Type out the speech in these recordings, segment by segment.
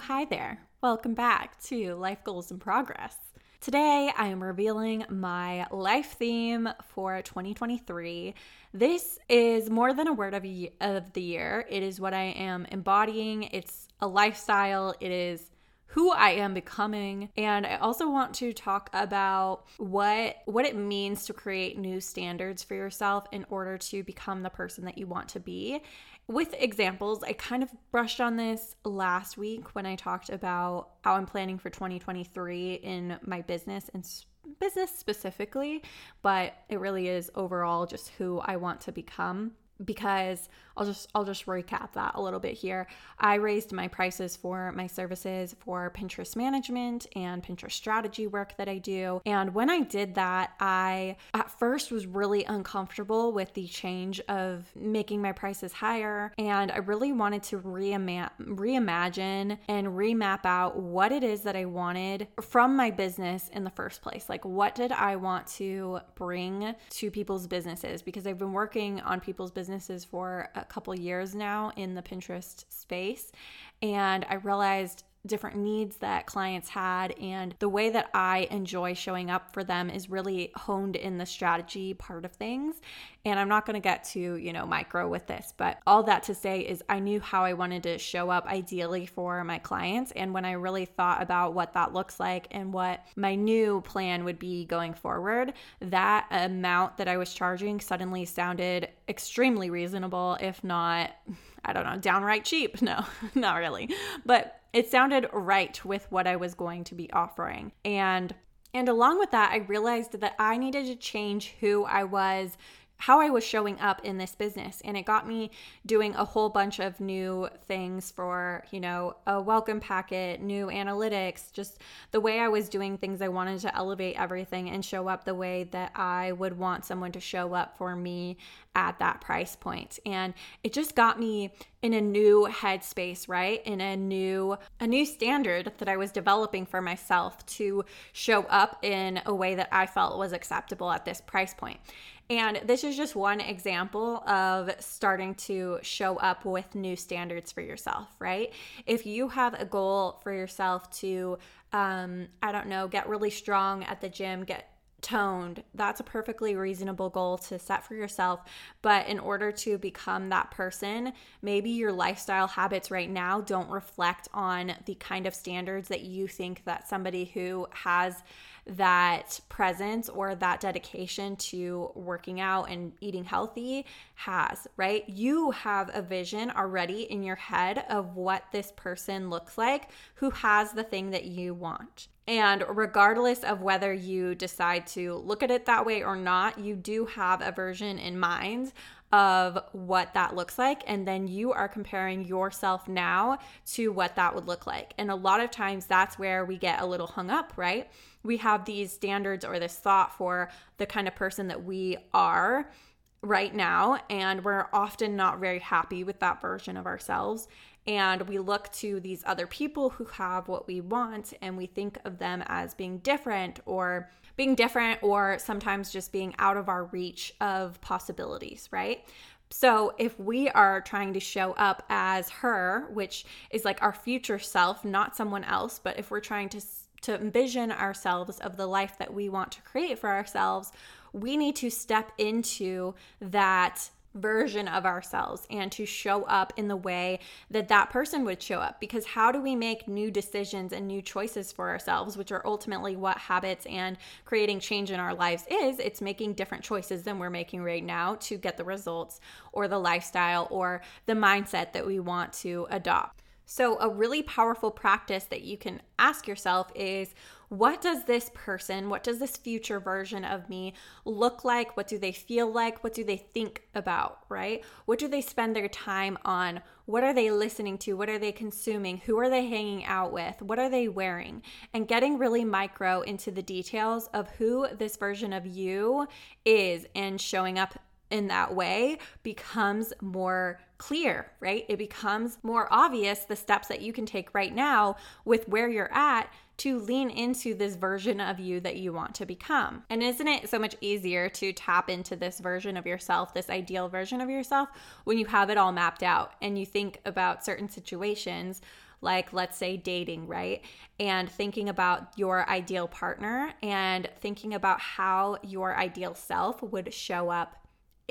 hi there. Welcome back to Life Goals in Progress. Today, I am revealing my life theme for 2023. This is more than a word of, of the year. It is what I am embodying. It's a lifestyle. It is who I am becoming and I also want to talk about what what it means to create new standards for yourself in order to become the person that you want to be with examples, I kind of brushed on this last week when I talked about how I'm planning for 2023 in my business and business specifically, but it really is overall just who I want to become because I'll just I'll just recap that a little bit here. I raised my prices for my services for Pinterest management and Pinterest strategy work that I do. And when I did that, I at first was really uncomfortable with the change of making my prices higher and I really wanted to reima- reimagine and remap out what it is that I wanted from my business in the first place. Like what did I want to bring to people's businesses because I've been working on people's businesses for a couple years now in the Pinterest space. And I realized different needs that clients had and the way that I enjoy showing up for them is really honed in the strategy part of things and I'm not going to get to, you know, micro with this, but all that to say is I knew how I wanted to show up ideally for my clients and when I really thought about what that looks like and what my new plan would be going forward, that amount that I was charging suddenly sounded extremely reasonable if not I don't know, downright cheap. No, not really. But it sounded right with what I was going to be offering. And and along with that, I realized that I needed to change who I was how I was showing up in this business. And it got me doing a whole bunch of new things for, you know, a welcome packet, new analytics, just the way I was doing things. I wanted to elevate everything and show up the way that I would want someone to show up for me at that price point. And it just got me in a new headspace, right? In a new a new standard that I was developing for myself to show up in a way that I felt was acceptable at this price point. And this is just one example of starting to show up with new standards for yourself, right? If you have a goal for yourself to, um, I don't know, get really strong at the gym, get toned, that's a perfectly reasonable goal to set for yourself. But in order to become that person, maybe your lifestyle habits right now don't reflect on the kind of standards that you think that somebody who has that presence or that dedication to working out and eating healthy has, right? You have a vision already in your head of what this person looks like who has the thing that you want. And regardless of whether you decide to look at it that way or not, you do have a version in mind of what that looks like. And then you are comparing yourself now to what that would look like. And a lot of times that's where we get a little hung up, right? We have these standards or this thought for the kind of person that we are right now. And we're often not very happy with that version of ourselves. And we look to these other people who have what we want and we think of them as being different or being different or sometimes just being out of our reach of possibilities, right? So, if we are trying to show up as her, which is like our future self, not someone else, but if we're trying to to envision ourselves of the life that we want to create for ourselves, we need to step into that version of ourselves and to show up in the way that that person would show up. Because how do we make new decisions and new choices for ourselves which are ultimately what habits and creating change in our lives is it's making different choices than we're making right now to get the results or the lifestyle or the mindset that we want to adopt. So a really powerful practice that you can ask yourself is what does this person, what does this future version of me look like? What do they feel like? What do they think about, right? What do they spend their time on? What are they listening to? What are they consuming? Who are they hanging out with? What are they wearing? And getting really micro into the details of who this version of you is and showing up in that way becomes more clear, right? It becomes more obvious the steps that you can take right now with where you're at to lean into this version of you that you want to become. And isn't it so much easier to tap into this version of yourself, this ideal version of yourself, when you have it all mapped out and you think about certain situations? like let's say dating, right? And thinking about your ideal partner and thinking about how your ideal self would show up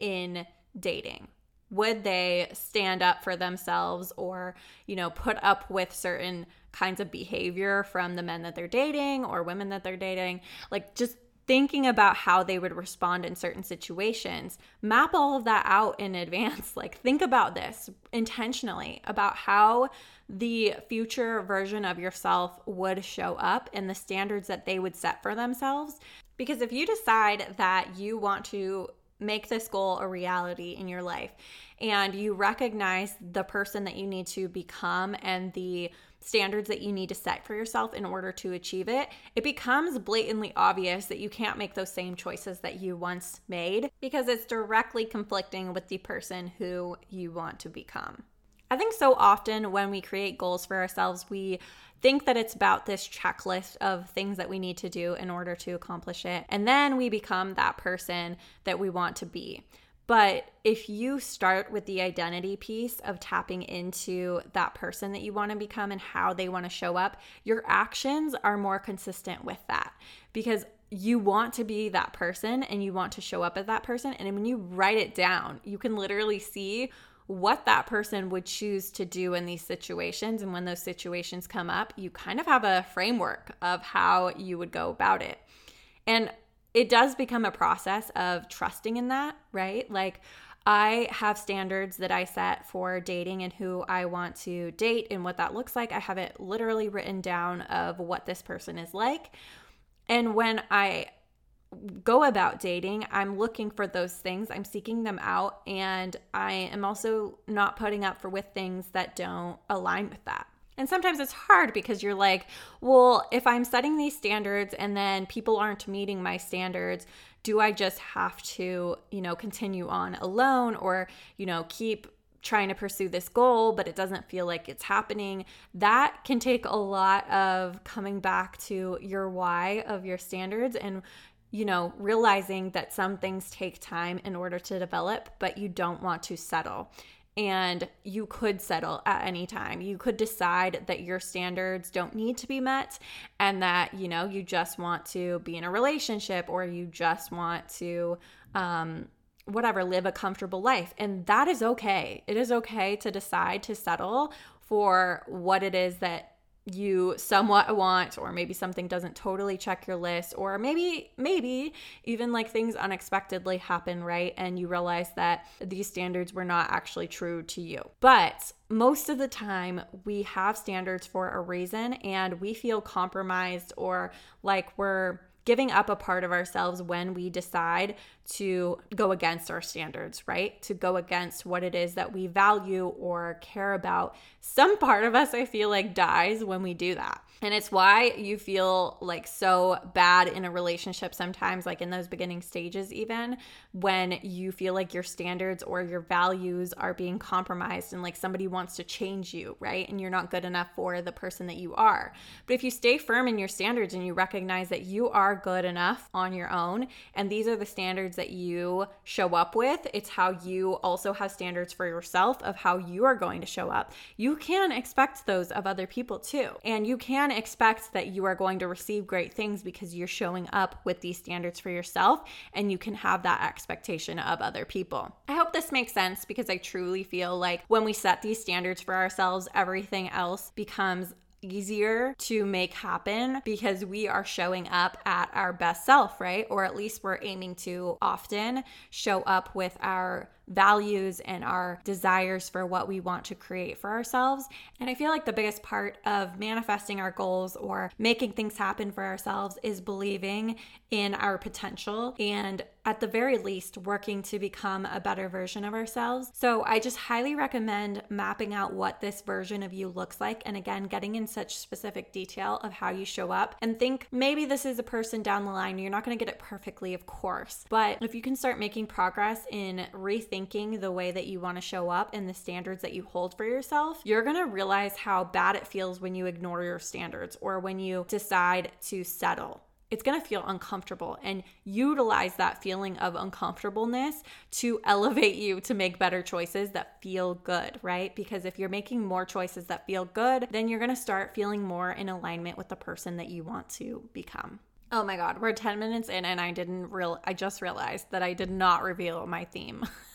in dating. Would they stand up for themselves or, you know, put up with certain kinds of behavior from the men that they're dating or women that they're dating? Like just thinking about how they would respond in certain situations. Map all of that out in advance. Like, think about this intentionally about how the future version of yourself would show up and the standards that they would set for themselves. Because if you decide that you want to make this goal a reality in your life and you recognize the person that you need to become and the standards that you need to set for yourself in order to achieve it, it becomes blatantly obvious that you can't make those same choices that you once made because it's directly conflicting with the person who you want to become. I think so often when we create goals for ourselves, we think that it's about this checklist of things that we need to do in order to accomplish it. And then we become that person that we want to be. But if you start with the identity piece of tapping into that person that you want to become and how they want to show up, your actions are more consistent with that because you want to be that person and you want to show up as that person. And when you write it down, you can literally see what that person would choose to do in these situations. And when those situations come up, you kind of have a framework of how you would go about it. And it does become a process of trusting in that, right? Like, I have standards that I set for dating and who I want to date and what that looks like. I have it literally written down of what this person is like. And when I go about dating, I'm looking for those things. I'm seeking them out and I am also not putting up for with things that don't align with that. And sometimes it's hard because you're like, well, if I'm setting these standards and then people aren't meeting my standards, do I just have to, you know, continue on alone or, you know, keep trying to pursue this goal, but it doesn't feel like it's happening? That can take a lot of coming back to your why of your standards and you know, realizing that some things take time in order to develop, but you don't want to settle and you could settle at any time. You could decide that your standards don't need to be met and that, you know, you just want to be in a relationship or you just want to, um, whatever, live a comfortable life. And that is okay. It is okay to decide to settle for what it is that you somewhat want or maybe something doesn't totally check your list or maybe maybe even like things unexpectedly happen right? And you realize that these standards were not actually true to you. But most of the time we have standards for a reason and we feel compromised or like we're giving up a part of ourselves when we decide to go against our standards, right? To go against what it is that we value or care about. Some part of us, I feel like, dies when we do that. And it's why you feel like so bad in a relationship sometimes, like in those beginning stages, even when you feel like your standards or your values are being compromised and like somebody wants to change you, right? And you're not good enough for the person that you are. But if you stay firm in your standards and you recognize that you are good enough on your own, and these are the standards that you show up with, it's how you also have standards for yourself of how you are going to show up. You can expect those of other people too. And you can expect that you are going to receive great things because you're showing up with these standards for yourself and you can have that expectation of other people. I hope this makes sense because I truly feel like when we set these standards for ourselves, everything else becomes easier to make happen because we are showing up at our best self, right? Or at least we're aiming to often show up with our values and our desires for what we want to create for ourselves. And I feel like the biggest part of manifesting our goals or making things happen for ourselves is believing in our potential and at the very least working to become a better version of ourselves. So I just highly recommend mapping out what this version of you looks like and again getting in such specific detail of how you show up and think maybe this is a person down the line you're not going to get it perfectly of course, but if you can start making progress in rethinking thinking the way that you want to show up and the standards that you hold for yourself, you're going to realize how bad it feels when you ignore your standards or when you decide to settle it's going to feel uncomfortable and utilize that feeling of uncomfortableness to elevate you to make better choices that feel good, right? Because if you're making more choices that feel good, then you're going to start feeling more in alignment with the person that you want to become. Oh my god, we're 10 minutes in and I didn't real I just realized that I did not reveal my theme.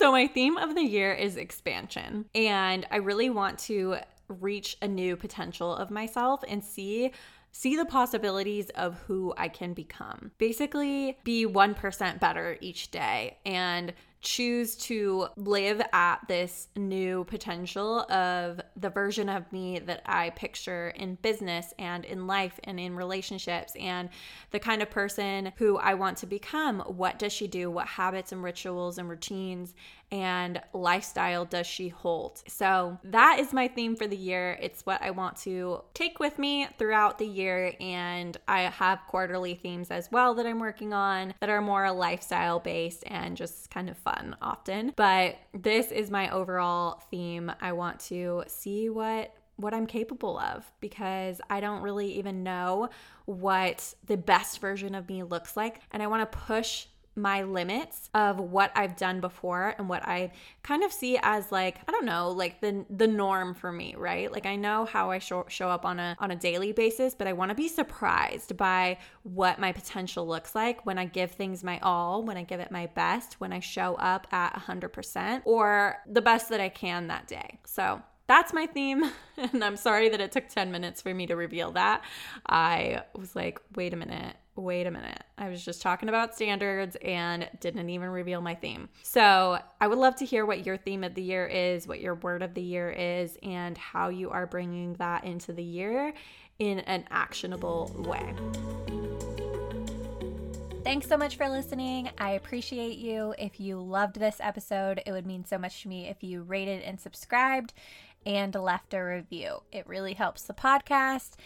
so my theme of the year is expansion and I really want to reach a new potential of myself and see see the possibilities of who I can become. Basically, be 1% better each day and choose to live at this new potential of the version of me that I picture in business and in life and in relationships and the kind of person who I want to become. What does she do? What habits and rituals and routines and lifestyle does she hold? So, that is my theme for the year. It's what I want to take with me throughout the year. And I have quarterly themes as well that I'm working on that are more lifestyle based and just kind of fun often. But this is my overall theme. I want to see what what I'm capable of because I don't really even know what the best version of me looks like. And I want to push my limits of what I've done before and what I kind of see as like I don't know like the the norm for me right like I know how I show, show up on a on a daily basis but I want to be surprised by what my potential looks like when I give things my all when I give it my best when I show up at 100% or the best that I can that day so that's my theme. And I'm sorry that it took 10 minutes for me to reveal that. I was like, wait a minute wait a minute. I was just talking about standards and didn't even reveal my theme. So, I would love to hear what your theme of the year is, what your word of the year is, and how you are bringing that into the year in an actionable way. Thanks so much for listening. I appreciate you. If you loved this episode, it would mean so much to me if you rated and subscribed and left a review. It really helps the podcast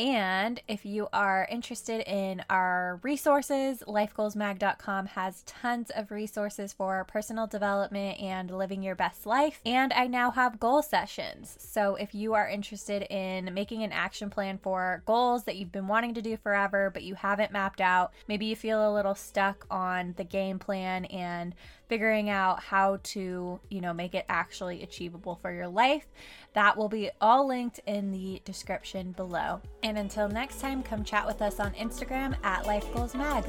and if you are interested in our resources, lifegoalsmag.com has tons of resources for personal development and living your best life. And I now have goal sessions. So if you are interested in making an action plan for goals that you've been wanting to do forever, but you haven't mapped out, maybe you feel a little stuck on the game plan and figuring out how to, you know, make it actually achievable for your life. That will be all linked in the description below. And until next time, come chat with us on Instagram at Life Goals Mag.